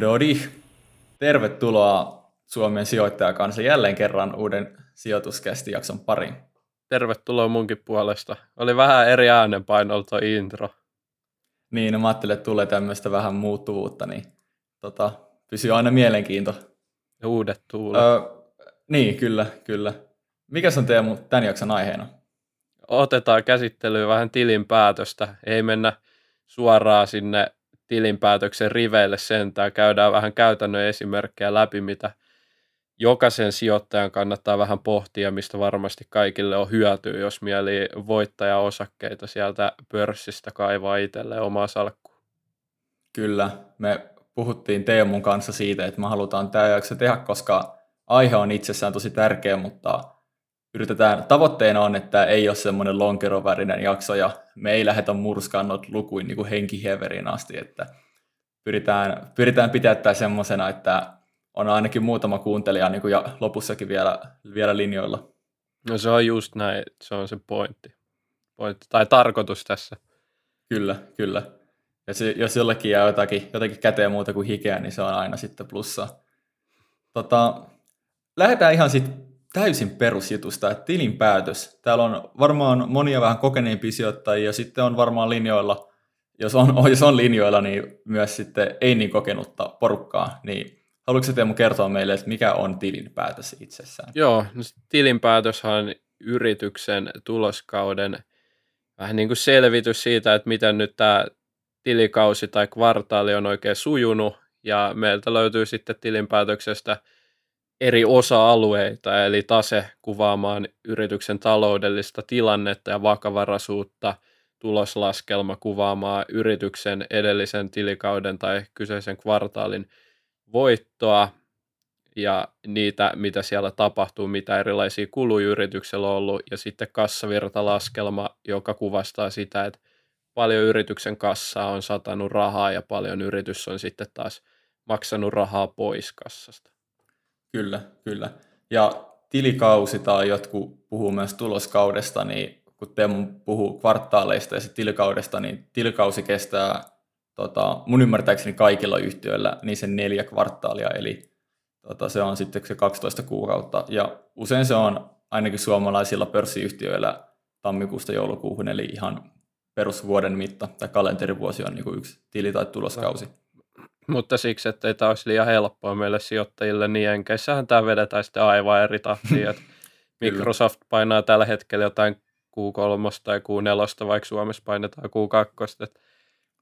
Dodi, tervetuloa Suomen sijoittajakanssa jälleen kerran uuden sijoituskästi jakson pariin. Tervetuloa munkin puolesta. Oli vähän eri äänenpainolta intro. Niin, no mä ajattelin, että tulee tämmöistä vähän muuttuvuutta, niin tota, pysyy aina mielenkiinto. Ja uudet tuulet. Öö, niin, kyllä, kyllä. Mikä on Teemu tämän jakson aiheena? Otetaan käsittelyyn vähän tilinpäätöstä. Ei mennä suoraan sinne tilinpäätöksen riveille sentään. Käydään vähän käytännön esimerkkejä läpi, mitä jokaisen sijoittajan kannattaa vähän pohtia, mistä varmasti kaikille on hyötyä, jos mieli voittajaosakkeita sieltä pörssistä kaivaa itselleen omaa salkkuun. Kyllä, me puhuttiin Teemun kanssa siitä, että me halutaan tämä jakso tehdä, koska aihe on itsessään tosi tärkeä, mutta yritetään, tavoitteena on, että ei ole semmoinen lonkerovärinen jakso ja me ei lähdetä murskaan noita lukuin niin henkiheverin asti, että pyritään, pyritään pitämään tämä semmoisena, että on ainakin muutama kuuntelija niin kuin ja lopussakin vielä, vielä linjoilla. No se on just näin, se on se pointti. pointti tai tarkoitus tässä. Kyllä, kyllä. Ja se, jos jollekin jää jotakin, jotakin käteen muuta kuin hikeä, niin se on aina sitten plussa. Tota, lähdetään ihan sitten täysin perusjutusta, että tilinpäätös. Täällä on varmaan monia vähän kokeneempia sijoittajia ja sitten on varmaan linjoilla, jos on, jos on linjoilla, niin myös sitten ei niin kokenutta porukkaa. Niin haluatko Teemu kertoa meille, että mikä on tilinpäätös itsessään? Joo, no tilinpäätös on yrityksen tuloskauden vähän niin kuin selvitys siitä, että miten nyt tämä tilikausi tai kvartaali on oikein sujunut, ja meiltä löytyy sitten tilinpäätöksestä – eri osa-alueita, eli tase kuvaamaan yrityksen taloudellista tilannetta ja vakavaraisuutta, tuloslaskelma kuvaamaan yrityksen edellisen tilikauden tai kyseisen kvartaalin voittoa ja niitä, mitä siellä tapahtuu, mitä erilaisia kuluja yrityksellä on ollut, ja sitten kassavirtalaskelma, joka kuvastaa sitä, että paljon yrityksen kassaa on satanut rahaa ja paljon yritys on sitten taas maksanut rahaa pois kassasta. Kyllä, kyllä. Ja tilikausi tai jotkut puhuu myös tuloskaudesta, niin kun Teemu puhuu kvartaaleista ja sitten tilikaudesta, niin tilikausi kestää tota, mun ymmärtääkseni kaikilla yhtiöillä niin sen neljä kvartaalia, eli tota, se on sitten se 12 kuukautta. Ja usein se on ainakin suomalaisilla pörssiyhtiöillä tammikuusta joulukuuhun, eli ihan perusvuoden mitta tai kalenterivuosi on niin kuin yksi tili- tai tuloskausi. Mutta siksi, että ei tämä olisi liian helppoa meille sijoittajille, niin Jenkeissähän tämä vedetään sitten aivan eri tahtiin. että Microsoft painaa tällä hetkellä jotain Q3 tai Q4, vaikka Suomessa painetaan Q2. Että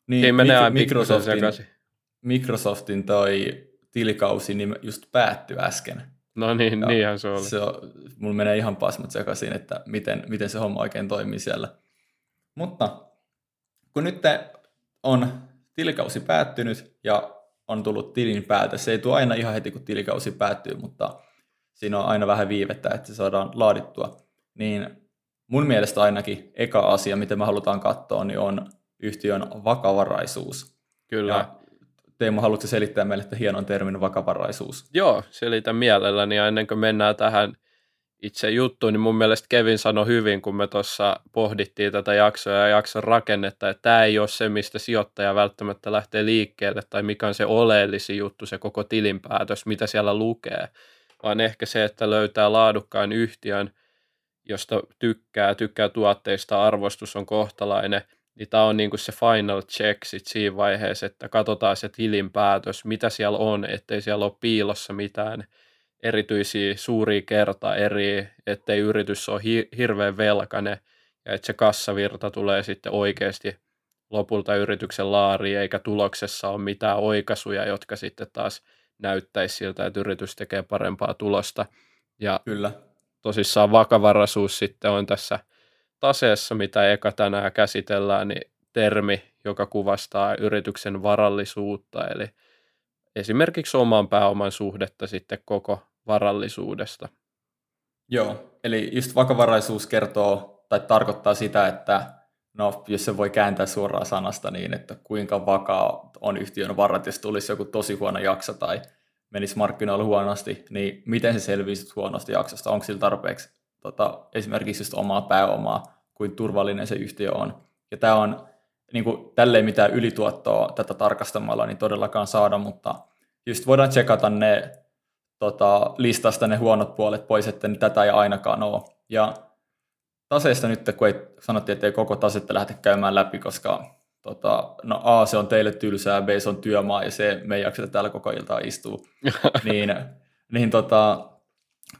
niin, menee aina Microsoftin, Microsoftin toi tilikausi niin just päättyi äsken. No niin, ja niinhän se oli. Se on, mulla menee ihan pasmat sekaisin, että miten, miten se homma oikein toimii siellä. Mutta kun nyt on tilikausi päättynyt ja on tullut tilin päältä. Se ei tule aina ihan heti, kun tilikausi päättyy, mutta siinä on aina vähän viivettä, että se saadaan laadittua. Niin mun mielestä ainakin eka asia, mitä me halutaan katsoa, niin on yhtiön vakavaraisuus. Kyllä. Ja Teemu, haluatko selittää meille että hienon termin vakavaraisuus? Joo, selitän mielelläni ja ennen kuin mennään tähän itse juttu, niin mun mielestä Kevin sanoi hyvin, kun me tuossa pohdittiin tätä jaksoa ja jakson rakennetta, että tämä ei ole se, mistä sijoittaja välttämättä lähtee liikkeelle tai mikä on se oleellisin juttu, se koko tilinpäätös, mitä siellä lukee, vaan ehkä se, että löytää laadukkaan yhtiön, josta tykkää, tykkää tuotteista, arvostus on kohtalainen, niin tämä on niin kuin se final check sit siinä vaiheessa, että katsotaan se tilinpäätös, mitä siellä on, ettei siellä ole piilossa mitään erityisiä suuria kerta eri, ettei yritys ole hi- hirveän velkainen ja että se kassavirta tulee sitten oikeasti lopulta yrityksen laariin eikä tuloksessa ole mitään oikaisuja, jotka sitten taas näyttäisi siltä, että yritys tekee parempaa tulosta. Ja Kyllä. tosissaan vakavaraisuus sitten on tässä taseessa, mitä eka tänään käsitellään, niin termi, joka kuvastaa yrityksen varallisuutta, eli esimerkiksi oman pääoman suhdetta sitten koko varallisuudesta. Joo, eli just vakavaraisuus kertoo tai tarkoittaa sitä, että no, jos se voi kääntää suoraan sanasta niin, että kuinka vakaa on yhtiön varat, jos tulisi joku tosi huono jakso tai menisi markkinoilla huonosti, niin miten se selviisi huonosti jaksosta? Onko sillä tarpeeksi tota, esimerkiksi just omaa pääomaa, kuin turvallinen se yhtiö on? Ja tämä on niin kuin, tälleen mitään ylituottoa tätä tarkastamalla niin todellakaan saada, mutta just voidaan tsekata ne tota, listasta ne huonot puolet pois, että tätä ei ainakaan ole. Ja taseesta nyt, kun ei, sanottiin, että ei koko tasetta lähde käymään läpi, koska tota, no A, se on teille tylsää, B, se on työmaa, ja C, me ei jakseta täällä koko iltaa istuu. niin, niin tota,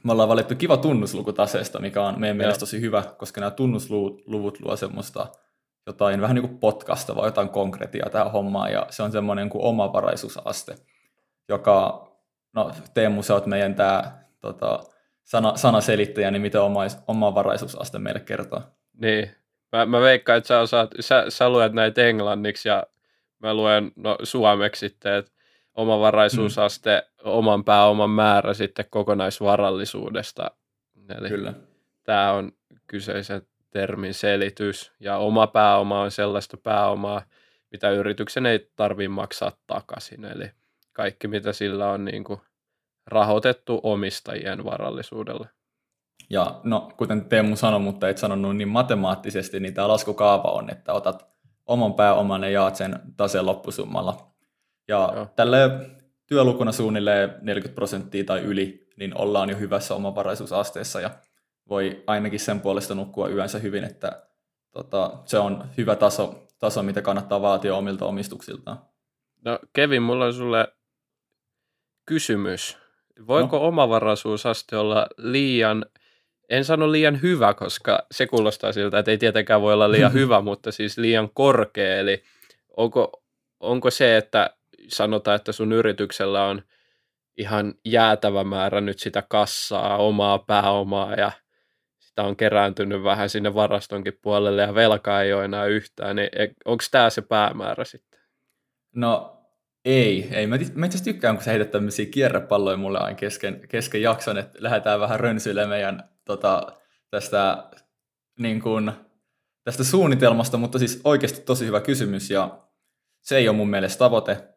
me ollaan valittu kiva tunnusluku taseesta, mikä on meidän mielestä tosi hyvä, koska nämä tunnusluvut luo semmoista jotain vähän niin kuin potkasta vai jotain konkretiaa tähän hommaan, ja se on semmoinen kuin omavaraisuusaste, joka, no Teemu, sä oot meidän tämä tota, sana, sanaselittäjä, niin mitä oma, omavaraisuusaste meille kertoo? Niin, mä, mä veikkaan, että sä, osaat, sä, sä luet näitä englanniksi ja mä luen no, suomeksi sitten, että omavaraisuusaste, mm. oman pääoman määrä sitten kokonaisvarallisuudesta. Eli Kyllä. Tämä on kyseisen termin selitys. Ja oma pääoma on sellaista pääomaa, mitä yrityksen ei tarvitse maksaa takaisin. Eli kaikki, mitä sillä on niin kuin rahoitettu omistajien varallisuudelle. Ja no, kuten Teemu sanoi, mutta et sanonut niin matemaattisesti, niin tämä laskukaava on, että otat oman pääoman ja jaat sen taseen loppusummalla. Ja Joo. tälle työlukuna suunnilleen 40 prosenttia tai yli, niin ollaan jo hyvässä omavaraisuusasteessa ja voi ainakin sen puolesta nukkua yönsä hyvin, että tota, se on hyvä taso, taso, mitä kannattaa vaatia omilta omistuksiltaan. No Kevin, mulla on sulle kysymys. Voiko no. omavaraisuusaste olla liian, en sano liian hyvä, koska se kuulostaa siltä, että ei tietenkään voi olla liian hyvä, mutta siis liian korkea. Eli onko, onko se, että sanotaan, että sun yrityksellä on ihan jäätävä määrä nyt sitä kassaa, omaa pääomaa ja sitä on kerääntynyt vähän sinne varastonkin puolelle ja velkaa ei ole enää yhtään, niin e, onko tämä se päämäärä sitten? No ei, ei. Mä, mä itse tykkään, kun sä heität tämmöisiä kierrepalloja mulle aina kesken, kesken jakson, että lähdetään vähän rönsyilemään meidän tota, tästä, niin kuin, tästä suunnitelmasta, mutta siis oikeasti tosi hyvä kysymys ja se ei ole mun mielestä tavoite.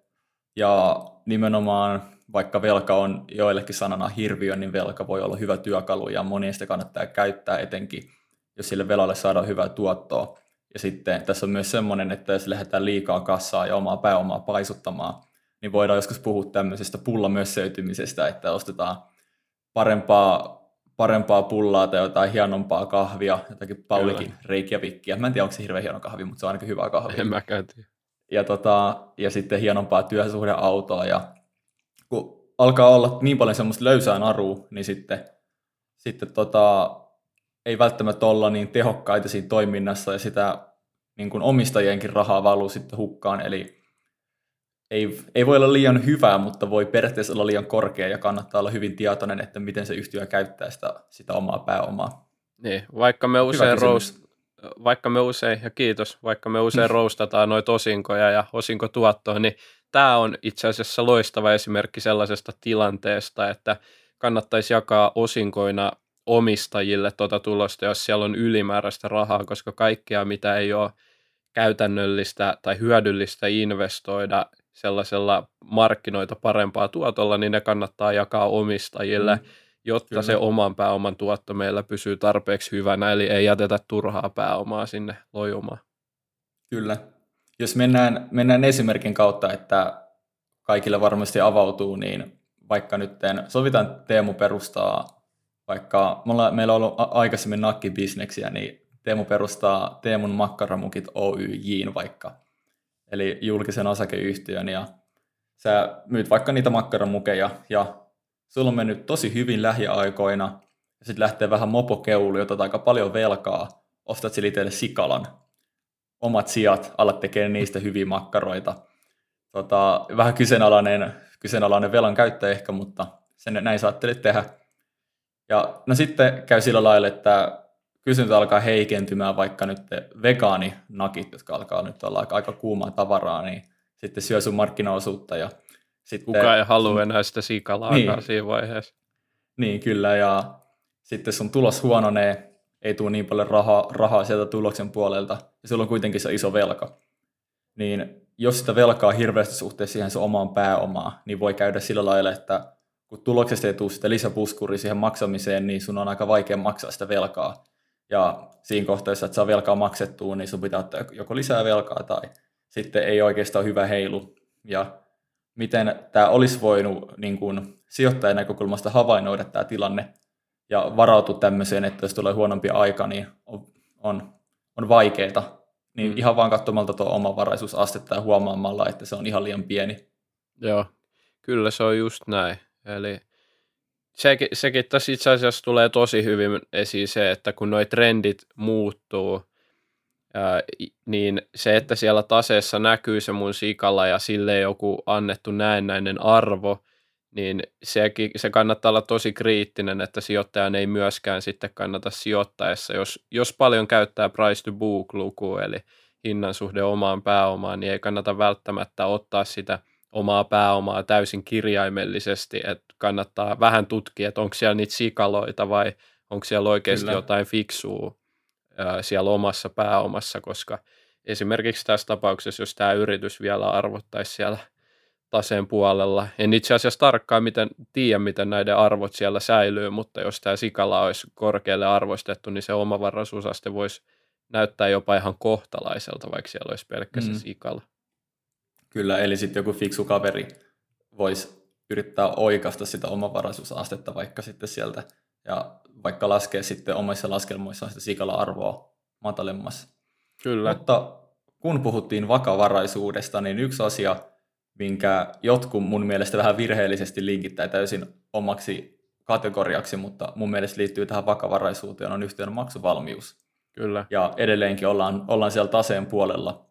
Ja nimenomaan vaikka velka on joillekin sanana hirviö, niin velka voi olla hyvä työkalu ja monien sitä kannattaa käyttää etenkin, jos sille velalle saadaan hyvää tuottoa. Ja sitten tässä on myös semmoinen, että jos lähdetään liikaa kassaa ja omaa pääomaa paisuttamaan, niin voidaan joskus puhua tämmöisestä pullamössöitymisestä, että ostetaan parempaa, parempaa pullaa tai jotain hienompaa kahvia, jotakin Paulikin Reykjavikkia. Mä en tiedä, onko se hirveän hieno kahvi, mutta se on ainakin hyvä kahvi. En mäkään tiedä. Ja, tota, ja sitten hienompaa työsuhdeautoa. Ja kun alkaa olla niin paljon semmoista löysää narua, niin sitten, sitten tota, ei välttämättä olla niin tehokkaita siinä toiminnassa ja sitä niin kuin omistajienkin rahaa valuu sitten hukkaan. Eli ei, ei voi olla liian hyvää, mutta voi periaatteessa olla liian korkea ja kannattaa olla hyvin tietoinen, että miten se yhtiö käyttää sitä, sitä omaa pääomaa. Niin, vaikka me usein roast, vaikka me usein, ja kiitos, vaikka me usein roustataan noita osinkoja ja osinkotuottoa, niin tämä on itse asiassa loistava esimerkki sellaisesta tilanteesta, että kannattaisi jakaa osinkoina omistajille tuota tulosta, jos siellä on ylimääräistä rahaa, koska kaikkea, mitä ei ole käytännöllistä tai hyödyllistä investoida sellaisella markkinoita parempaa tuotolla, niin ne kannattaa jakaa omistajille, mm, jotta kyllä. se oman pääoman tuotto meillä pysyy tarpeeksi hyvänä, eli ei jätetä turhaa pääomaa sinne lojumaan. Kyllä. Jos mennään, mennään esimerkin kautta, että kaikille varmasti avautuu, niin vaikka nyt sovitaan Teemu perustaa vaikka mulla, meillä on ollut aikaisemmin nakkibisneksiä, niin Teemu perustaa Teemun makkaramukit Oyjin vaikka, eli julkisen osakeyhtiön, ja sä myyt vaikka niitä makkaramukeja, ja sulla on mennyt tosi hyvin lähiaikoina, ja sitten lähtee vähän mopokeulu, jota aika paljon velkaa, ostat sille sikalan, omat sijat, alat tekemään niistä hyviä makkaroita. Tota, vähän kyseenalainen, kyseenalainen velan käyttö ehkä, mutta sen näin sä tehdä. Ja no sitten käy sillä lailla, että kysyntä alkaa heikentymään, vaikka nyt vegaaninakit, jotka alkaa nyt olla aika kuumaa tavaraa, niin sitten syö sun markkinaosuutta. Ja sitten, Kuka ei halua enää sitä sikalaakaan niin, siinä vaiheessa. Niin, kyllä. Ja sitten sun tulos huononee, ei tule niin paljon rahaa, rahaa sieltä tuloksen puolelta, ja sulla on kuitenkin se iso velka. Niin jos sitä velkaa hirveästi suhteessa siihen se omaan pääomaan, niin voi käydä sillä lailla, että kun tuloksesta ei tule sitä lisäpuskuria siihen maksamiseen, niin sun on aika vaikea maksaa sitä velkaa. Ja siinä kohtaa, että saa velkaa maksettua, niin sun pitää ottaa joko lisää velkaa tai sitten ei oikeastaan hyvä heilu. Ja miten tämä olisi voinut niin kuin, sijoittajan näkökulmasta havainnoida tämä tilanne ja varautua tämmöiseen, että jos tulee huonompi aika, niin on, on, on vaikeaa. Niin mm. ihan vaan katsomalta tuo omavaraisuusastetta ja huomaamalla, että se on ihan liian pieni. Joo, kyllä se on just näin. Eli sekin, sekin tässä itse asiassa tulee tosi hyvin esiin se, että kun nuo trendit muuttuu, ää, niin se, että siellä taseessa näkyy se mun sikalla ja sille joku annettu näennäinen arvo, niin sekin, se kannattaa olla tosi kriittinen, että sijoittajan ei myöskään sitten kannata sijoittaessa, jos, jos paljon käyttää price to book lukua, eli hinnan suhde omaan pääomaan, niin ei kannata välttämättä ottaa sitä – omaa pääomaa täysin kirjaimellisesti, että kannattaa vähän tutkia, että onko siellä niitä sikaloita vai onko siellä oikeasti Kyllä. jotain fiksua ää, siellä omassa pääomassa, koska esimerkiksi tässä tapauksessa, jos tämä yritys vielä arvottaisi siellä taseen puolella, en itse asiassa tarkkaan miten, tiedä, miten näiden arvot siellä säilyy, mutta jos tämä sikala olisi korkealle arvostettu, niin se omavaraisuusaste voisi näyttää jopa ihan kohtalaiselta, vaikka siellä olisi pelkkä mm. se sikala. Kyllä, eli sitten joku fiksu kaveri voisi yrittää oikasta sitä omavaraisuusastetta vaikka sitten sieltä ja vaikka laskee sitten omissa laskelmoissaan sitä sikala-arvoa matalemmassa. Kyllä. Mutta kun puhuttiin vakavaraisuudesta, niin yksi asia, minkä jotkut mun mielestä vähän virheellisesti linkittää täysin omaksi kategoriaksi, mutta mun mielestä liittyy tähän vakavaraisuuteen, on yhtiön maksuvalmius. Kyllä. Ja edelleenkin ollaan, ollaan siellä taseen puolella.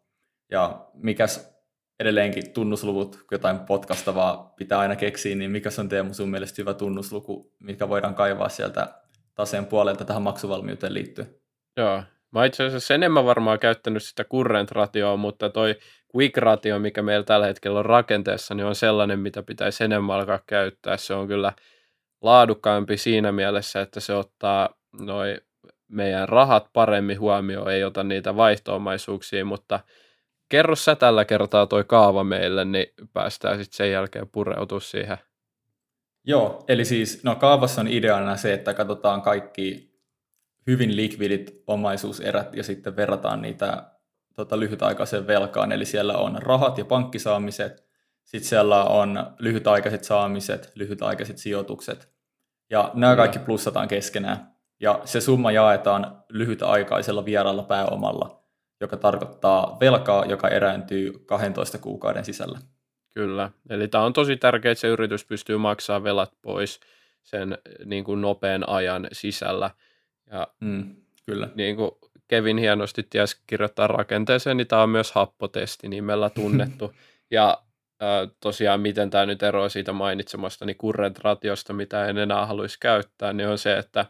Ja mikäs edelleenkin tunnusluvut, jotain potkastavaa pitää aina keksiä, niin mikä on Teemu sun mielestä hyvä tunnusluku, mikä voidaan kaivaa sieltä taseen puolelta tähän maksuvalmiuteen liittyen? Joo, mä itse asiassa enemmän varmaan käyttänyt sitä current ratioa, mutta toi quick ratio, mikä meillä tällä hetkellä on rakenteessa, niin on sellainen, mitä pitäisi enemmän alkaa käyttää. Se on kyllä laadukkaampi siinä mielessä, että se ottaa noi meidän rahat paremmin huomioon, ei ota niitä vaihtoomaisuuksia, mutta – kerro sä tällä kertaa toi kaava meille, niin päästään sitten sen jälkeen pureutua siihen. Joo, eli siis no kaavassa on ideana se, että katsotaan kaikki hyvin likvidit omaisuuserät ja sitten verrataan niitä tota, lyhytaikaisen velkaan. Eli siellä on rahat ja pankkisaamiset, sitten siellä on lyhytaikaiset saamiset, lyhytaikaiset sijoitukset. Ja nämä kaikki plussataan keskenään. Ja se summa jaetaan lyhytaikaisella vieraalla pääomalla joka tarkoittaa velkaa, joka erääntyy 12 kuukauden sisällä. Kyllä, eli tämä on tosi tärkeää, että se yritys pystyy maksamaan velat pois sen niin kuin nopean ajan sisällä. Ja mm, kyllä. Niin kuin Kevin hienosti ties kirjoittaa rakenteeseen, niin tämä on myös happotesti nimellä tunnettu. ja äh, tosiaan, miten tämä nyt eroaa siitä mainitsemasta niin current ratiosta, mitä en enää haluaisi käyttää, niin on se, että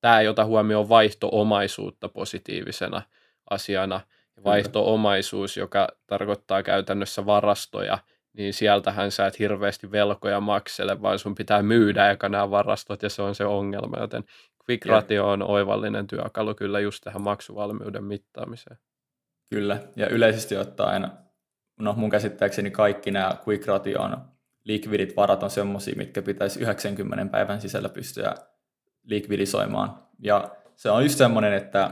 tämä ei ota huomioon vaihto-omaisuutta positiivisena – asiana. Vaihto-omaisuus, joka tarkoittaa käytännössä varastoja, niin sieltähän sä et hirveästi velkoja maksele, vaan sun pitää myydä eka nämä varastot, ja se on se ongelma, joten Quick Ratio on oivallinen työkalu kyllä just tähän maksuvalmiuden mittaamiseen. Kyllä, ja yleisesti ottaen, no mun käsittääkseni kaikki nämä Quick Ration likvidit varat on semmoisia, mitkä pitäisi 90 päivän sisällä pystyä likvidisoimaan. Ja se on just semmoinen, että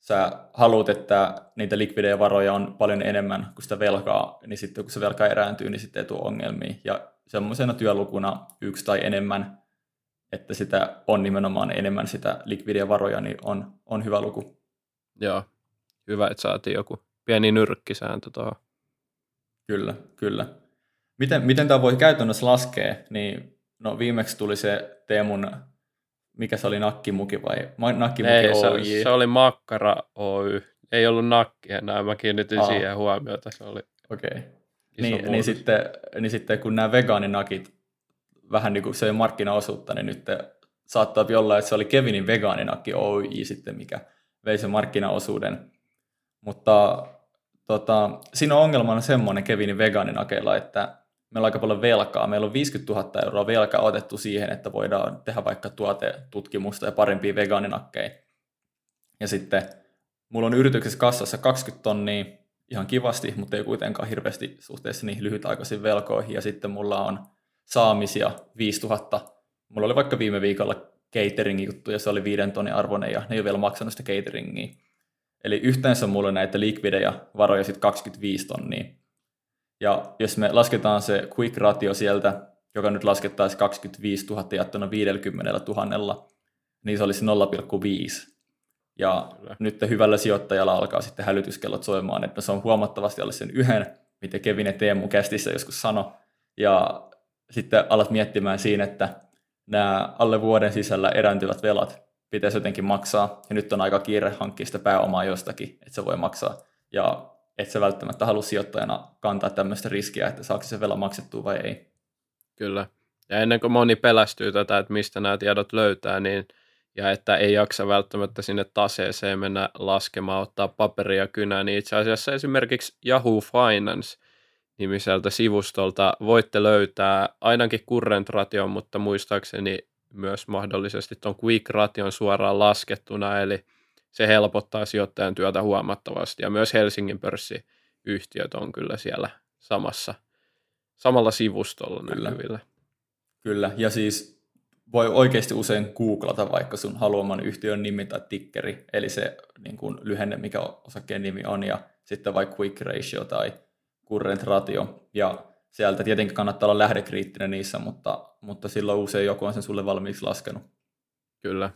sä haluat, että niitä likvidejä varoja on paljon enemmän kuin sitä velkaa, niin sitten kun se velka erääntyy, niin sitten ei tule ongelmia. Ja semmoisena työlukuna yksi tai enemmän, että sitä on nimenomaan enemmän sitä likvidiä varoja, niin on, on hyvä luku. Joo, hyvä, että saatiin joku pieni nyrkkisääntö tuohon. Kyllä, kyllä. Miten, miten tämä voi käytännössä laskea, niin no viimeksi tuli se Teemun mikä se oli, Nakkimuki vai Nakkimuki Ei, Oy. Se, se, oli Makkara Oy. Ei ollut nakki enää, mä kiinnitin Aa. siihen huomiota, se oli Okei. Okay. Niin, niin, sitten, niin sitten kun nämä vegaaninakit vähän niin kuin se markkinaosuutta, niin nyt saattaa olla, että se oli Kevinin vegaaninakki Oy sitten, mikä vei sen markkinaosuuden. Mutta tota, siinä on ongelmana semmoinen Kevinin vegaaninakeilla, että meillä on aika paljon velkaa. Meillä on 50 000 euroa velkaa otettu siihen, että voidaan tehdä vaikka tuotetutkimusta ja parempia vegaaninakkeja. Ja sitten mulla on yrityksessä kassassa 20 tonnia ihan kivasti, mutta ei kuitenkaan hirveästi suhteessa niihin lyhytaikaisiin velkoihin. Ja sitten mulla on saamisia 5000. Mulla oli vaikka viime viikolla catering juttu ja se oli viiden tonnin arvoinen ja ne ei ole vielä maksanut sitä cateringia. Eli yhteensä mulla on näitä likvidejä varoja sitten 25 tonnia. Ja jos me lasketaan se quick ratio sieltä, joka nyt laskettaisiin 25 000 jattuna 50 000, niin se olisi 0,5. Ja Kyllä. nyt hyvällä sijoittajalla alkaa sitten hälytyskellot soimaan, että se on huomattavasti alle sen yhden, mitä Kevin ja Teemu kästissä joskus sano. Ja sitten alat miettimään siinä, että nämä alle vuoden sisällä erääntyvät velat pitäisi jotenkin maksaa, ja nyt on aika kiire hankkia sitä pääomaa jostakin, että se voi maksaa. Ja et sä välttämättä halua sijoittajana kantaa tämmöistä riskiä, että saako se vela maksettua vai ei. Kyllä. Ja ennen kuin moni pelästyy tätä, että mistä nämä tiedot löytää, niin ja että ei jaksa välttämättä sinne taseeseen mennä laskemaan, ottaa paperia kynää, niin itse asiassa esimerkiksi Yahoo Finance nimiseltä sivustolta voitte löytää ainakin current ration, mutta muistaakseni myös mahdollisesti tuon quick ration suoraan laskettuna, eli se helpottaa sijoittajan työtä huomattavasti. Ja myös Helsingin pörssiyhtiöt on kyllä siellä samassa, samalla sivustolla kyllä. näkyvillä. Kyllä, ja siis voi oikeasti usein googlata vaikka sun haluaman yhtiön nimi tai tikkeri, eli se niin kuin lyhenne, mikä osakkeen nimi on, ja sitten vaikka quick ratio tai current ratio, ja sieltä tietenkin kannattaa olla lähdekriittinen niissä, mutta, mutta silloin usein joku on sen sulle valmiiksi laskenut. Kyllä.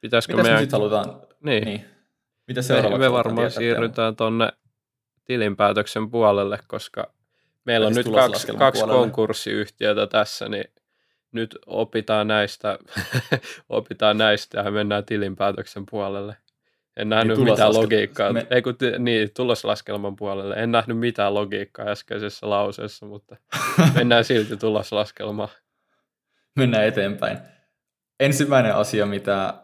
Pitäisikö Mitäs meidän... me halutaan? Niin. niin. Mitä me, me varmaan siirrytään tuonne tilinpäätöksen puolelle, koska meillä on nyt kaksi, kaksi konkurssiyhtiötä tässä, niin nyt opitaan näistä, opitaan näistä ja mennään tilinpäätöksen puolelle. En nähnyt niin mitään logiikkaa. Me... Ei kun, niin, tuloslaskelman puolelle. En nähnyt mitään logiikkaa äskeisessä lauseessa, mutta mennään silti tuloslaskelmaan. Mennään eteenpäin. Ensimmäinen asia, mitä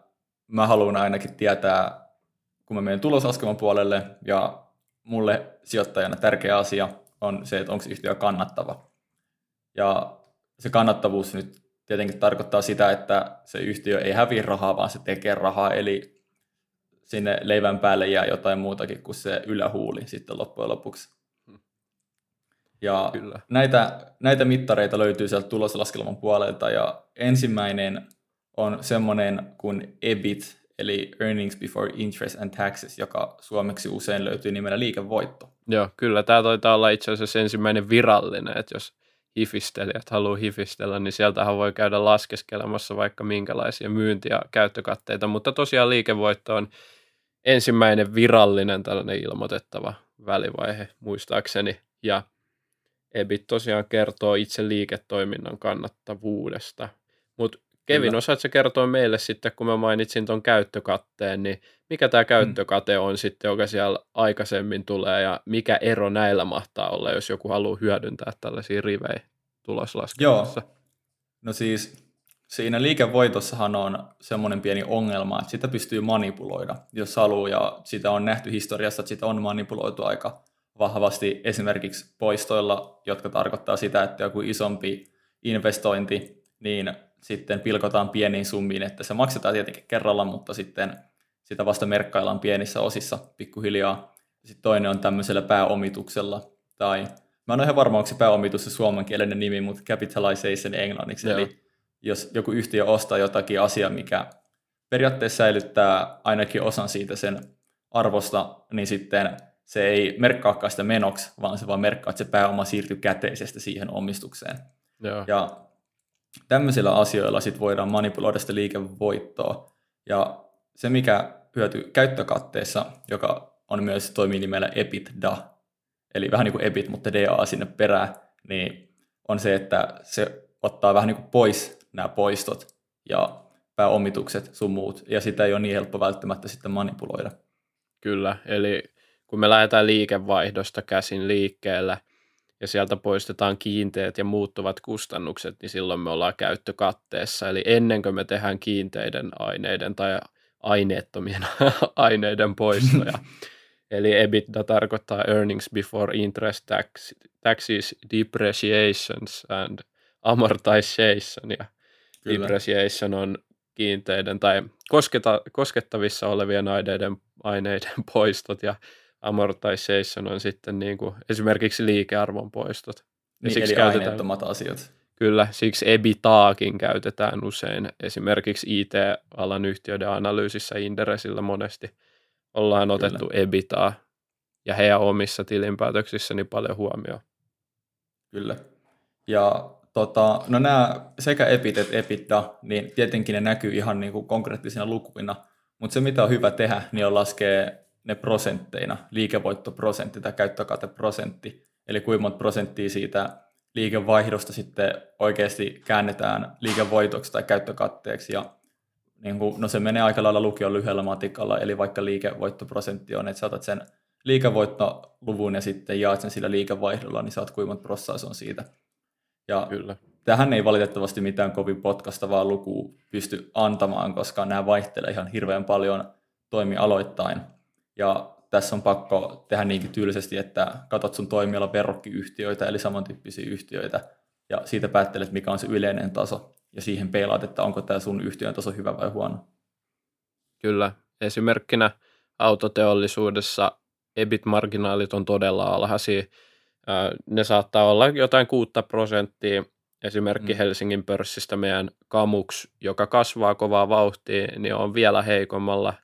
mä haluan ainakin tietää, kun mä menen tuloslaskelman puolelle, ja mulle sijoittajana tärkeä asia on se, että onko yhtiö kannattava. Ja se kannattavuus nyt tietenkin tarkoittaa sitä, että se yhtiö ei häviä rahaa, vaan se tekee rahaa, eli sinne leivän päälle jää jotain muutakin kuin se ylähuuli sitten loppujen lopuksi. Ja Kyllä. Näitä, näitä mittareita löytyy sieltä tuloslaskelman puolelta, ja ensimmäinen on semmoinen kuin EBIT, eli Earnings Before Interest and Taxes, joka suomeksi usein löytyy nimellä liikevoitto. Joo, kyllä. Tämä taitaa olla itse asiassa ensimmäinen virallinen, että jos hifistelijät haluaa hifistellä, niin sieltähän voi käydä laskeskelemassa vaikka minkälaisia myynti- ja käyttökatteita, mutta tosiaan liikevoitto on ensimmäinen virallinen tällainen ilmoitettava välivaihe muistaakseni, ja EBIT tosiaan kertoo itse liiketoiminnan kannattavuudesta. Mutta Kevin, Kyllä. osaatko kertoa meille sitten, kun mä mainitsin tuon käyttökatteen, niin mikä tämä mm. käyttökate on sitten, joka siellä aikaisemmin tulee, ja mikä ero näillä mahtaa olla, jos joku haluaa hyödyntää tällaisia rivejä tuloslaskelmassa? Joo, no siis siinä liikevoitossahan on semmoinen pieni ongelma, että sitä pystyy manipuloida, jos haluaa, ja sitä on nähty historiassa, että sitä on manipuloitu aika vahvasti esimerkiksi poistoilla, jotka tarkoittaa sitä, että joku isompi investointi, niin sitten pilkotaan pieniin summiin, että se maksetaan tietenkin kerralla, mutta sitten sitä vasta merkkaillaan pienissä osissa pikkuhiljaa. Sitten toinen on tämmöisellä pääomituksella, tai mä en ole ihan varma, onko se pääomitus se suomenkielinen nimi, mutta capitalization englanniksi, Joo. eli jos joku yhtiö ostaa jotakin asiaa, mikä periaatteessa säilyttää ainakin osan siitä sen arvosta, niin sitten se ei merkkaakaan sitä menoksi, vaan se vaan merkkaa, että se pääoma siirtyy käteisestä siihen omistukseen. Joo. Ja tämmöisillä asioilla sit voidaan manipuloida sitä liikevoittoa. Ja se, mikä hyötyy käyttökatteessa, joka on myös toimii nimellä EBITDA, eli vähän niin kuin EBIT, mutta DA sinne perään, niin on se, että se ottaa vähän niin kuin pois nämä poistot ja pääomitukset sun muut, ja sitä ei ole niin helppo välttämättä sitten manipuloida. Kyllä, eli kun me lähdetään liikevaihdosta käsin liikkeelle, ja sieltä poistetaan kiinteät ja muuttuvat kustannukset, niin silloin me ollaan käyttökatteessa. Eli ennen kuin me tehdään kiinteiden aineiden tai aineettomien aineiden poistoja. Eli EBITDA tarkoittaa earnings before interest tax, taxes, depreciations and amortization. Ja Kyllä. depreciation on kiinteiden tai kosketa, koskettavissa olevien aineiden, aineiden poistot ja amortization on sitten niin kuin esimerkiksi liikearvon poistot. Ja niin, siksi eli käytetään, asiat. Kyllä, siksi EBITaakin käytetään usein. Esimerkiksi IT-alan yhtiöiden analyysissä Inderesillä monesti ollaan otettu kyllä. EBITaa ja heidän omissa tilinpäätöksissäni paljon huomioon. Kyllä. Ja tota, no nämä sekä EBIT että EBITDA, niin tietenkin ne näkyy ihan niin kuin konkreettisina lukuina, mutta se mitä on hyvä tehdä, niin on laskea ne prosentteina, liikevoittoprosentti tai käyttökateprosentti, eli kuinka monta prosenttia siitä liikevaihdosta sitten oikeasti käännetään liikevoitoksi tai käyttökatteeksi. Ja niin kuin, no se menee aika lailla lukion lyhyellä matikalla, eli vaikka liikevoittoprosentti on, että saatat sen liikevoittoluvun ja sitten jaat sen sillä liikevaihdolla, niin saat kuinka monta on siitä. Ja Kyllä. tähän ei valitettavasti mitään kovin potkastavaa lukua pysty antamaan, koska nämä vaihtelee ihan hirveän paljon toimialoittain. Ja tässä on pakko tehdä niinkin tyylisesti, että katsot sun toimiala verrokkiyhtiöitä, eli samantyyppisiä yhtiöitä, ja siitä päättelet, mikä on se yleinen taso, ja siihen peilaat, että onko tämä sun yhtiön taso hyvä vai huono. Kyllä. Esimerkkinä autoteollisuudessa EBIT-marginaalit on todella alhaisia. Ne saattaa olla jotain 6 prosenttia. Esimerkki mm. Helsingin pörssistä meidän Kamux, joka kasvaa kovaa vauhtia, niin on vielä heikommalla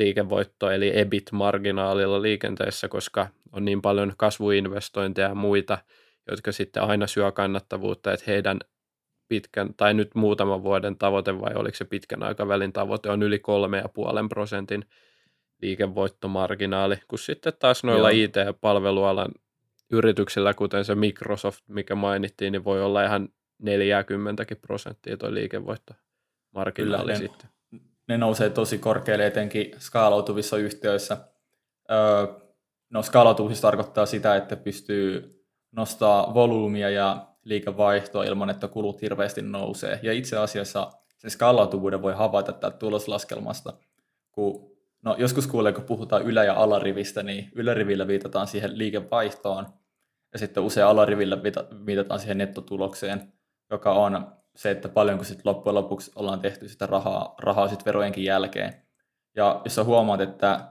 liikevoitto eli EBIT-marginaalilla liikenteessä, koska on niin paljon kasvuinvestointeja ja muita, jotka sitten aina syö kannattavuutta, että heidän pitkän, tai nyt muutaman vuoden tavoite, vai oliko se pitkän aikavälin tavoite, on yli 3,5 prosentin liikevoittomarginaali, kun sitten taas noilla Joo. IT-palvelualan yrityksillä, kuten se Microsoft, mikä mainittiin, niin voi olla ihan 40 prosenttia tuo liikevoittomarginaali Kyllä, sitten ne nousee tosi korkealle etenkin skaalautuvissa yhtiöissä. No skaalautuvuus tarkoittaa sitä, että pystyy nostaa volyymia ja liikevaihtoa ilman, että kulut hirveästi nousee. Ja itse asiassa sen skaalautuvuuden voi havaita tätä tuloslaskelmasta, kun no, joskus kuulee, kun puhutaan ylä- ja alarivistä, niin ylärivillä viitataan siihen liikevaihtoon, ja sitten usein alarivillä viitataan siihen nettotulokseen, joka on se, että paljonko sitten loppujen lopuksi ollaan tehty sitä rahaa, rahaa sit verojenkin jälkeen. Ja jos sä huomaat, että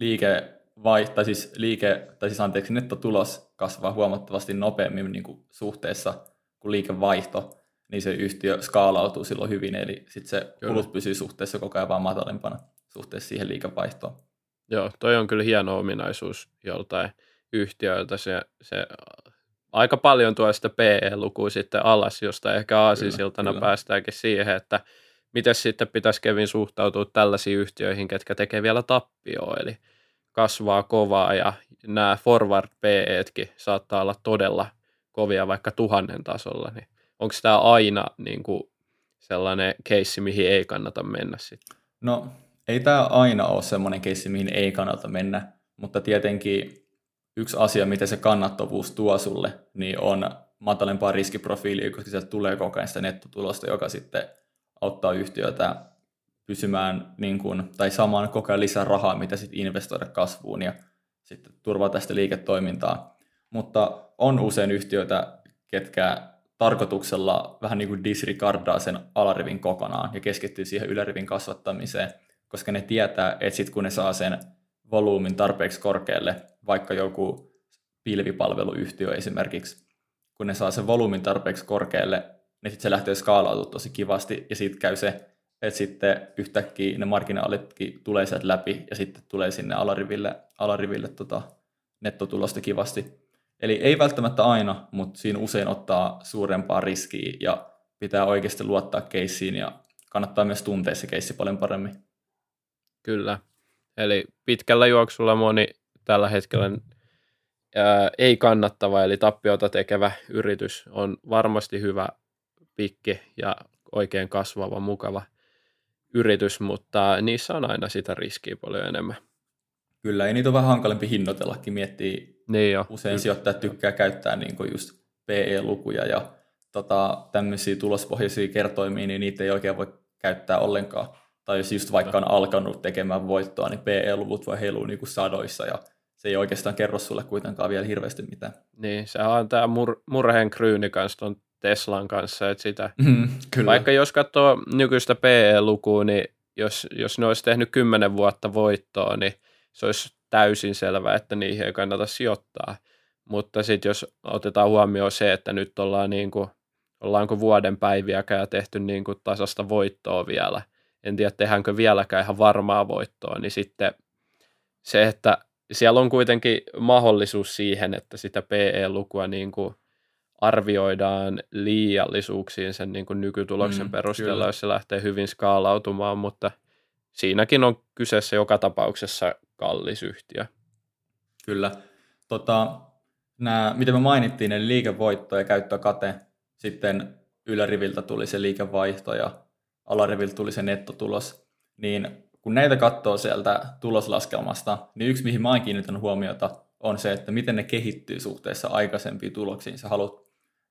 liike vai, tai siis liike, tai siis anteeksi, nettotulos kasvaa huomattavasti nopeammin niin kuin suhteessa kuin liikevaihto, niin se yhtiö skaalautuu silloin hyvin, eli sitten se kulut pysyy suhteessa koko ajan vaan matalimpana suhteessa siihen liikevaihtoon. Joo, toi on kyllä hieno ominaisuus joltain yhtiöiltä. Se, se aika paljon tuo sitä PE-lukua sitten alas, josta ehkä aasisiltana kyllä, päästäänkin siihen, että miten sitten pitäisi Kevin suhtautua tällaisiin yhtiöihin, ketkä tekee vielä tappioa, eli kasvaa kovaa ja nämä forward PEtkin saattaa olla todella kovia vaikka tuhannen tasolla, niin onko tämä aina niin kuin sellainen keissi, mihin ei kannata mennä sitten? No ei tämä aina ole sellainen keissi, mihin ei kannata mennä, mutta tietenkin yksi asia, miten se kannattavuus tuo sulle, niin on matalempaa riskiprofiilia, koska sieltä tulee koko ajan sitä nettotulosta, joka sitten auttaa yhtiötä pysymään niin kuin, tai saamaan koko ajan lisää rahaa, mitä sitten investoida kasvuun ja sitten turvaa tästä liiketoimintaa. Mutta on usein yhtiöitä, ketkä tarkoituksella vähän niin kuin disregardaa sen alarivin kokonaan ja keskittyy siihen ylärivin kasvattamiseen, koska ne tietää, että sitten kun ne saa sen volyymin tarpeeksi korkealle, vaikka joku pilvipalveluyhtiö esimerkiksi, kun ne saa sen volyymin tarpeeksi korkealle, niin sitten se lähtee skaalautumaan tosi kivasti, ja sitten käy se, että sitten yhtäkkiä ne marginaalitkin tulee sieltä läpi, ja sitten tulee sinne alariville, alariville tota, nettotulosta kivasti. Eli ei välttämättä aina, mutta siinä usein ottaa suurempaa riskiä, ja pitää oikeasti luottaa keissiin, ja kannattaa myös tuntea se keissi paljon paremmin. Kyllä. Eli pitkällä juoksulla moni tällä hetkellä ää, ei kannattava, eli tappiota tekevä yritys on varmasti hyvä pikki ja oikein kasvava, mukava yritys, mutta niissä on aina sitä riskiä paljon enemmän. Kyllä, ei niitä ole vähän hankalempi hinnoitellakin, miettii. Niin jo. Usein sijoittajat tykkää käyttää niin kuin just PE-lukuja ja tota, tämmöisiä tulospohjaisia kertoimia, niin niitä ei oikein voi käyttää ollenkaan tai jos just vaikka on alkanut tekemään voittoa, niin PE-luvut voi heilua niin kuin sadoissa ja se ei oikeastaan kerro sulle kuitenkaan vielä hirveästi mitään. Niin, se on tämä mur- murheen kryyni kanssa tuon Teslan kanssa, että sitä, mm, kyllä. vaikka jos katsoo nykyistä PE-lukua, niin jos, jos ne olisi tehnyt kymmenen vuotta voittoa, niin se olisi täysin selvää, että niihin ei kannata sijoittaa. Mutta sitten jos otetaan huomioon se, että nyt ollaan niin kuin, ollaanko vuoden päiviäkään tehty niin kuin tasasta voittoa vielä – en tiedä tehdäänkö vieläkään ihan varmaa voittoa, niin sitten se, että siellä on kuitenkin mahdollisuus siihen, että sitä PE-lukua niin kuin arvioidaan liiallisuuksiin sen niin kuin nykytuloksen mm, perusteella, kyllä. jos se lähtee hyvin skaalautumaan, mutta siinäkin on kyseessä joka tapauksessa kallis yhtiö. Kyllä. Tota, nämä, mitä me mainittiin, eli liikevoitto ja käyttökate, sitten yläriviltä tuli se liikevaihto ja alariviltä tuli se nettotulos, niin kun näitä katsoo sieltä tuloslaskelmasta, niin yksi mihin mä oon kiinnittänyt huomiota on se, että miten ne kehittyy suhteessa aikaisempiin tuloksiin. Sä haluat,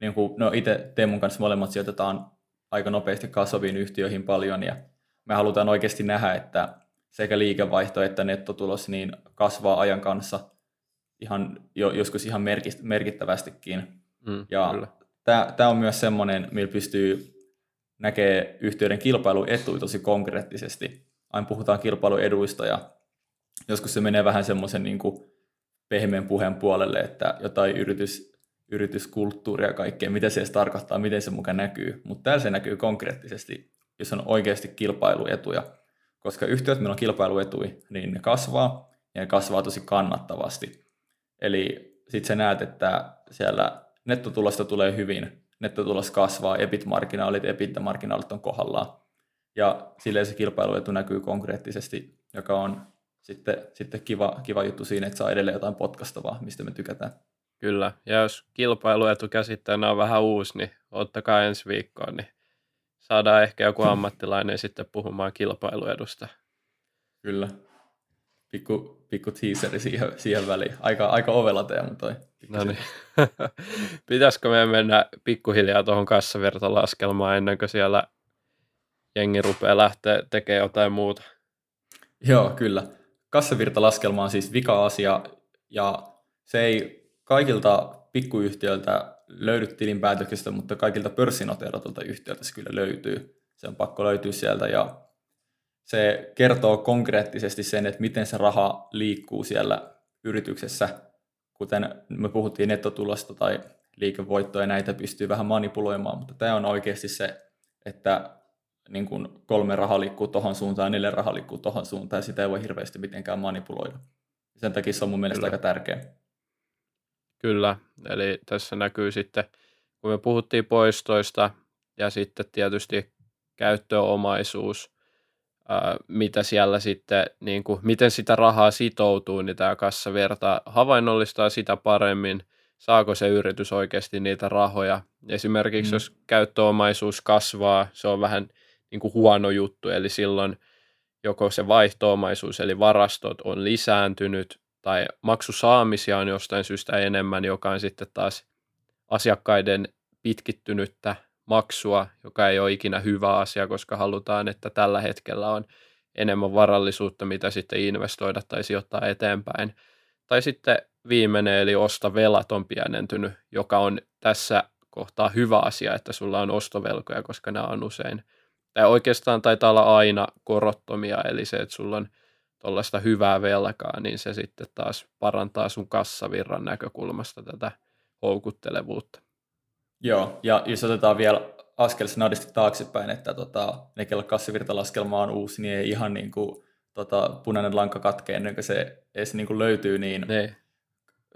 niin kuin, no itse Teemun kanssa molemmat sijoitetaan aika nopeasti kasvaviin yhtiöihin paljon ja me halutaan oikeasti nähdä, että sekä liikevaihto että nettotulos niin kasvaa ajan kanssa ihan, jo, joskus ihan merkittävästikin. Mm, ja tämä on myös semmoinen, millä pystyy näkee yhtiöiden kilpailuetuja tosi konkreettisesti. Aina puhutaan kilpailueduista ja joskus se menee vähän semmoisen niin pehmeän puheen puolelle, että jotain yritys, yrityskulttuuria kaikkea, mitä se edes tarkoittaa, miten se mukaan näkyy. Mutta täällä se näkyy konkreettisesti, jos on oikeasti kilpailuetuja. Koska yhtiöt, meillä on kilpailuetuja, niin ne kasvaa ja ne kasvaa tosi kannattavasti. Eli sitten sä näet, että siellä nettotulosta tulee hyvin, nettotulos kasvaa, EBIT-marginaalit, EBITDA-marginaalit on kohdallaan. Ja silleen se kilpailuetu näkyy konkreettisesti, joka on sitten, sitten kiva, kiva juttu siinä, että saa edelleen jotain potkastavaa, mistä me tykätään. Kyllä, ja jos kilpailuetu käsitteenä on vähän uusi, niin ottakaa ensi viikkoon, niin saadaan ehkä joku ammattilainen sitten puhumaan kilpailuedusta. Kyllä. Pikku, pikku teaseri siihen, siihen väliin. Aika, aika ovella Teemu toi. No niin. Pitäisikö meidän mennä pikkuhiljaa tuohon kassavirtalaskelmaan ennen kuin siellä jengi rupeaa lähteä tekemään jotain muuta? Joo, kyllä. Kassavirtalaskelma on siis vika-asia ja se ei kaikilta pikkuyhtiöiltä löydy tilinpäätöksestä, mutta kaikilta pörssinoteeratulta yhtiöltä se kyllä löytyy. Se on pakko löytyä sieltä ja se kertoo konkreettisesti sen, että miten se raha liikkuu siellä yrityksessä, kuten me puhuttiin nettotulosta tai liikevoittoja, näitä pystyy vähän manipuloimaan, mutta tämä on oikeasti se, että niin kuin kolme rahaa liikkuu tuohon suuntaan, neljä rahaa liikkuu tuohon suuntaan, ja sitä ei voi hirveästi mitenkään manipuloida. Sen takia se on mun mielestä Kyllä. aika tärkeä. Kyllä, eli tässä näkyy sitten, kun me puhuttiin poistoista ja sitten tietysti käyttöomaisuus, mitä siellä sitten, niin kuin, miten sitä rahaa sitoutuu, niin tämä kassavirta havainnollistaa sitä paremmin, saako se yritys oikeasti niitä rahoja. Esimerkiksi mm. jos käyttöomaisuus kasvaa, se on vähän niin kuin huono juttu, eli silloin joko se vaihtoomaisuus eli varastot on lisääntynyt tai maksusaamisia on jostain syystä enemmän, joka on sitten taas asiakkaiden pitkittynyttä maksua, joka ei ole ikinä hyvä asia, koska halutaan, että tällä hetkellä on enemmän varallisuutta, mitä sitten investoida tai sijoittaa eteenpäin. Tai sitten viimeinen, eli ostovelat on pienentynyt, joka on tässä kohtaa hyvä asia, että sulla on ostovelkoja, koska nämä on usein, tai oikeastaan taitaa olla aina korottomia, eli se, että sulla on tuollaista hyvää velkaa, niin se sitten taas parantaa sun kassavirran näkökulmasta tätä houkuttelevuutta. Joo, ja jos otetaan vielä askel snadisti taaksepäin, että tota, ne, kello kassivirtalaskelma on uusi, niin ei ihan niin kuin, tota, punainen lanka katkee ennen kuin se edes niin kuin löytyy, niin ne.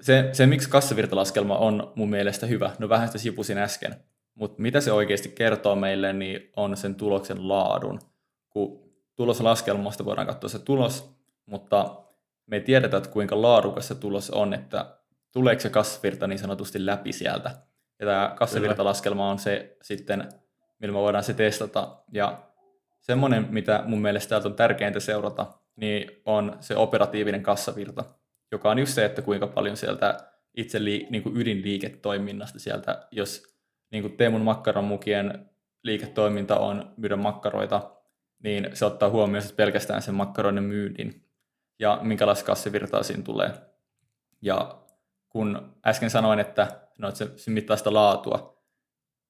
Se, se, miksi kassavirtalaskelma on mun mielestä hyvä, no vähän sitä sipusin äsken, mutta mitä se oikeasti kertoo meille, niin on sen tuloksen laadun. Kun tuloslaskelmasta voidaan katsoa se tulos, mutta me ei tiedetä, että kuinka laadukas se tulos on, että tuleeko se kassavirta niin sanotusti läpi sieltä. Ja tämä kassavirtalaskelma on se sitten, millä me voidaan se testata. Ja semmoinen, mitä mun mielestä täältä on tärkeintä seurata, niin on se operatiivinen kassavirta, joka on just se, että kuinka paljon sieltä itse li, niin kuin ydinliiketoiminnasta sieltä, jos niin kuin Teemun makkaronmukien liiketoiminta on myydä makkaroita, niin se ottaa huomioon pelkästään sen makkaroiden myynnin ja minkälaista kassivirtaa siinä tulee. Ja kun äsken sanoin, että, no, että se, se mittaa sitä laatua,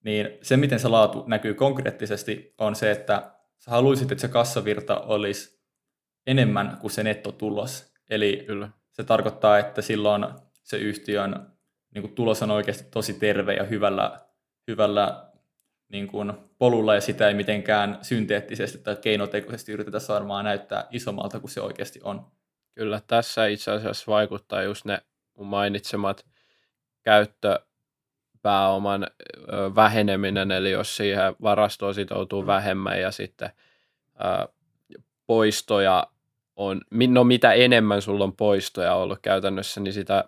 niin se, miten se laatu näkyy konkreettisesti, on se, että sä haluaisit, että se kassavirta olisi enemmän kuin se nettotulos. Eli Kyllä. se tarkoittaa, että silloin se yhtiön niin kuin tulos on oikeasti tosi terve ja hyvällä, hyvällä niin kuin polulla ja sitä ei mitenkään synteettisesti tai keinotekoisesti yritetä saamaan näyttää isommalta kuin se oikeasti on. Kyllä, tässä itse asiassa vaikuttaa just ne mun mainitsemat käyttöpääoman väheneminen, eli jos siihen varastoon sitoutuu vähemmän ja sitten poistoja on, no mitä enemmän sulla on poistoja ollut käytännössä, niin sitä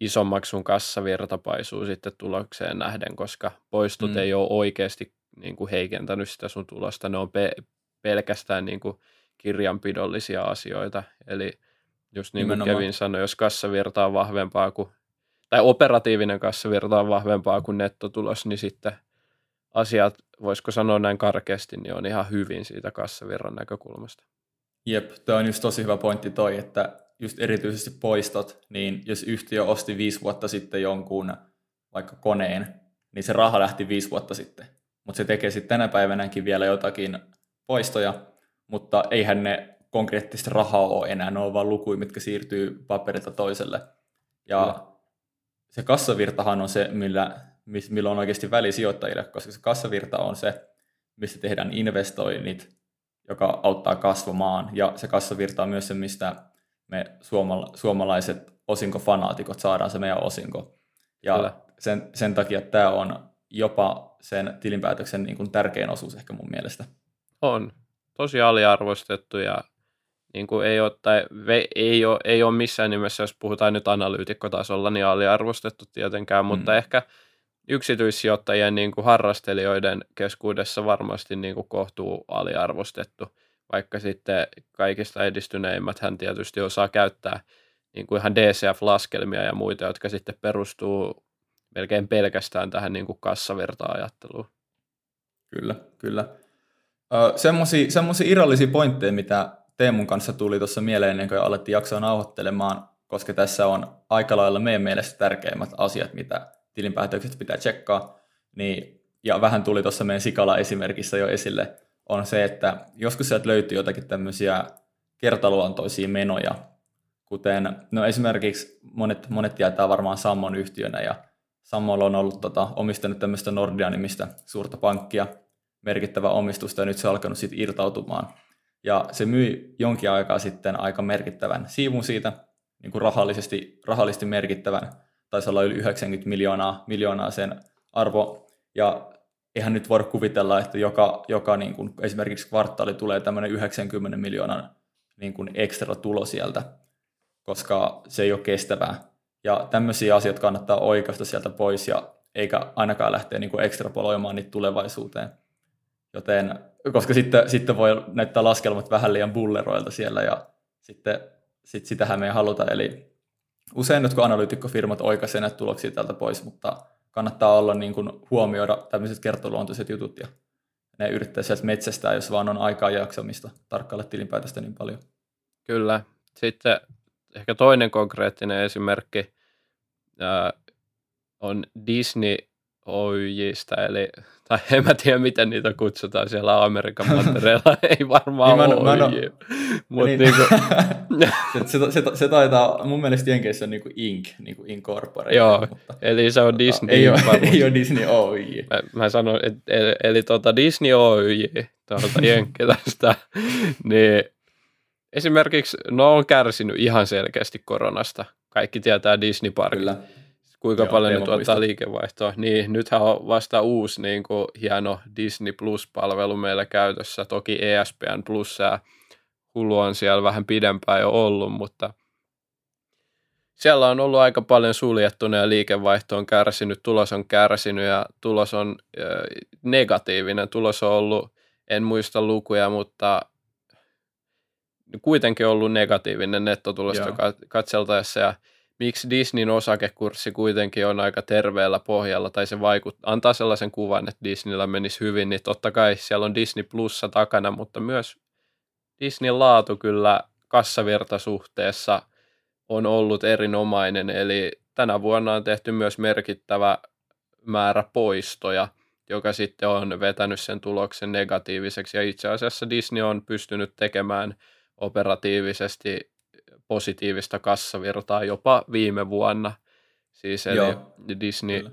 isommaksi sun kassavirta paisuu sitten tulokseen nähden, koska poistot mm. ei ole oikeasti niin kuin heikentänyt sitä sun tulosta, ne on pe- pelkästään niin kuin kirjanpidollisia asioita, eli just niin kuin Kevin sanoi, jos kassavirta on vahvempaa kuin, tai operatiivinen kassavirta on vahvempaa kuin nettotulos, niin sitten asiat, voisiko sanoa näin karkeasti, niin on ihan hyvin siitä kassavirran näkökulmasta. Jep, tuo on just tosi hyvä pointti toi, että just erityisesti poistot, niin jos yhtiö osti viisi vuotta sitten jonkun vaikka koneen, niin se raha lähti viisi vuotta sitten. Mutta se tekee sitten tänä päivänäkin vielä jotakin poistoja, mutta eihän ne konkreettista rahaa ole enää, ne on vaan lukuja, mitkä siirtyy paperilta toiselle. Ja. Se kassavirtahan on se, millä, millä on oikeasti väli sijoittajille, koska se kassavirta on se, mistä tehdään investoinnit, joka auttaa kasvamaan, ja se kassavirta on myös se, mistä me suomala- suomalaiset osinkofanaatikot saadaan se meidän osinko. Ja sen, sen takia tämä on jopa sen tilinpäätöksen niin kuin tärkein osuus ehkä mun mielestä. On. Tosi aliarvostettu ja niin kuin ei, ole, tai ei, ole, ei ole missään nimessä, jos puhutaan nyt analyytikkotasolla, niin aliarvostettu tietenkään, mm. mutta ehkä yksityissijoittajien niin kuin harrastelijoiden keskuudessa varmasti niin kuin kohtuu aliarvostettu vaikka sitten kaikista edistyneimmät hän tietysti osaa käyttää niin kuin ihan DCF-laskelmia ja muita, jotka sitten perustuu melkein pelkästään tähän niin kuin kassavirta-ajatteluun. Kyllä, kyllä. Semmoisia irrallisia pointteja, mitä Teemun kanssa tuli tuossa mieleen ennen kuin alettiin jaksoa nauhoittelemaan, koska tässä on aika lailla meidän mielestä tärkeimmät asiat, mitä tilinpäätökset pitää tsekkaa, niin, ja vähän tuli tuossa meidän Sikala-esimerkissä jo esille, on se, että joskus sieltä löytyy jotakin tämmöisiä kertaluontoisia menoja, kuten no esimerkiksi monet, monet tietää varmaan Sammon yhtiönä ja Sammolla on ollut tota, omistanut tämmöistä Nordea-nimistä suurta pankkia, merkittävä omistusta ja nyt se on alkanut sitten irtautumaan. Ja se myi jonkin aikaa sitten aika merkittävän siivun siitä, niin kuin rahallisesti, rahallisesti merkittävän, taisi olla yli 90 miljoonaa, miljoonaa sen arvo, ja eihän nyt voida kuvitella, että joka, joka niin kuin esimerkiksi kvartaali tulee tämmöinen 90 miljoonan niin kuin ekstra tulo sieltä, koska se ei ole kestävää. Ja tämmöisiä asioita kannattaa oikeasta sieltä pois ja eikä ainakaan lähteä niin kuin ekstrapoloimaan niitä tulevaisuuteen. Joten, koska sitten, sitten voi näyttää laskelmat vähän liian bulleroilta siellä ja sitten sit sitähän me ei haluta. Eli usein jotkut analyytikkofirmat oikaisevat näitä tuloksia täältä pois, mutta kannattaa olla niin kuin huomioida tämmöiset kertoluontoiset jutut ja ne yrittää sieltä metsästää, jos vaan on aikaa jaksamista tarkkailla tilinpäätöstä niin paljon. Kyllä. Sitten ehkä toinen konkreettinen esimerkki on Disney Oyjistä, eli tai en mä tiedä, miten niitä kutsutaan siellä Amerikan mantereella, ei varmaan niin, ole OJ. Mut niin, niinku... se, se, se, se, taitaa, mun mielestä Jenkeissä on niinku Inc, niinku Incorporated. Joo, mutta, eli se on Disney. Ei ole, ei ole Disney Oyj. Mä, mä sanon, et, eli, eli tuota Disney Oyj tuolta Jenkkilästä, niin esimerkiksi no on kärsinyt ihan selkeästi koronasta. Kaikki tietää Disney Park. Kyllä kuinka Joo, paljon ne tuottaa liikevaihtoa. Niin, nythän on vasta uusi niin kuin, hieno Disney Plus-palvelu meillä käytössä. Toki ESPN Plus ja Hulu on siellä vähän pidempään jo ollut, mutta siellä on ollut aika paljon suljettuna ja liikevaihto on kärsinyt, tulos on kärsinyt ja tulos on äh, negatiivinen. Tulos on ollut, en muista lukuja, mutta kuitenkin ollut negatiivinen nettotulosta katseltaessa ja miksi Disneyn osakekurssi kuitenkin on aika terveellä pohjalla, tai se vaikut, antaa sellaisen kuvan, että Disneyllä menisi hyvin, niin totta kai siellä on Disney Plussa takana, mutta myös Disneyn laatu kyllä kassavirtasuhteessa on ollut erinomainen, eli tänä vuonna on tehty myös merkittävä määrä poistoja, joka sitten on vetänyt sen tuloksen negatiiviseksi, ja itse asiassa Disney on pystynyt tekemään operatiivisesti positiivista kassavirtaa jopa viime vuonna. Siis eli Joo, Disney,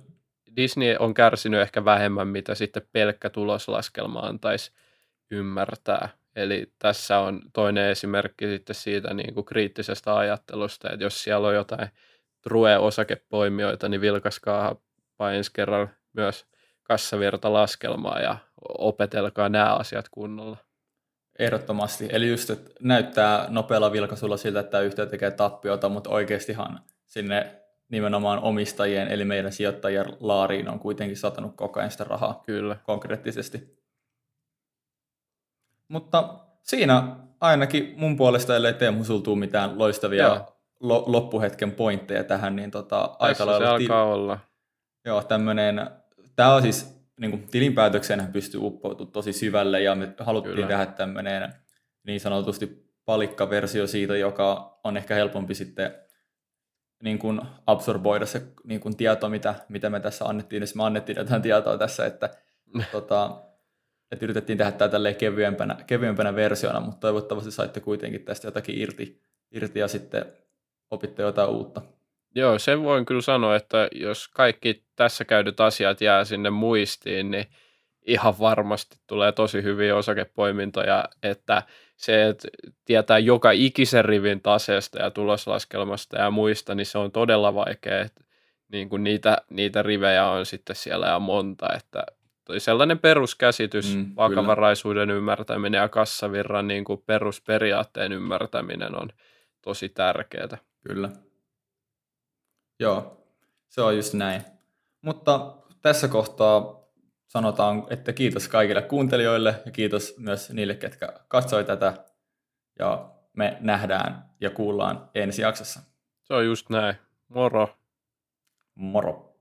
Disney on kärsinyt ehkä vähemmän, mitä sitten pelkkä tuloslaskelma antaisi ymmärtää. Eli tässä on toinen esimerkki sitten siitä niin kuin kriittisestä ajattelusta, että jos siellä on jotain True-osakepoimijoita, niin vilkaskaa ensi kerralla myös kassavirta laskelmaa ja opetelkaa nämä asiat kunnolla. Ehdottomasti. Eli just, että näyttää nopealla vilkaisulla siltä, että tämä yhtiö tekee tappiota, mutta oikeastihan sinne nimenomaan omistajien, eli meidän sijoittajien laariin on kuitenkin satanut koko ajan sitä rahaa Kyllä. konkreettisesti. Mutta siinä ainakin mun puolesta, ellei Teemu sultuu mitään loistavia lo- loppuhetken pointteja tähän, niin tota, aika lailla... Se alkaa olla. Joo, tämmöinen, tämä on siis, niin kuin, tilinpäätökseen pystyy uppoutumaan tosi syvälle, ja me haluttiin Kyllä. tehdä tämmöinen niin sanotusti palikkaversio siitä, joka on ehkä helpompi sitten niin kuin absorboida se niin kuin tieto, mitä, mitä me tässä annettiin, jos me annettiin jotain tietoa tässä, että, tota, että yritettiin tehdä tämä tälleen kevyempänä, kevyempänä versiona, mutta toivottavasti saitte kuitenkin tästä jotakin irti, irti ja sitten opitte jotain uutta. Joo, sen voin kyllä sanoa, että jos kaikki tässä käydyt asiat jää sinne muistiin, niin ihan varmasti tulee tosi hyviä osakepoimintoja, että se, että tietää joka ikisen rivin taseesta ja tuloslaskelmasta ja muista, niin se on todella vaikea, että niin kuin niitä, niitä rivejä on sitten siellä ja monta, että toi sellainen peruskäsitys, mm, vakavaraisuuden kyllä. ymmärtäminen ja kassavirran niin kuin perusperiaatteen ymmärtäminen on tosi tärkeää. Kyllä. Joo, se on just näin. Mutta tässä kohtaa sanotaan, että kiitos kaikille kuuntelijoille ja kiitos myös niille, ketkä katsoi tätä. Ja me nähdään ja kuullaan ensi jaksossa. Se on just näin. Moro. Moro.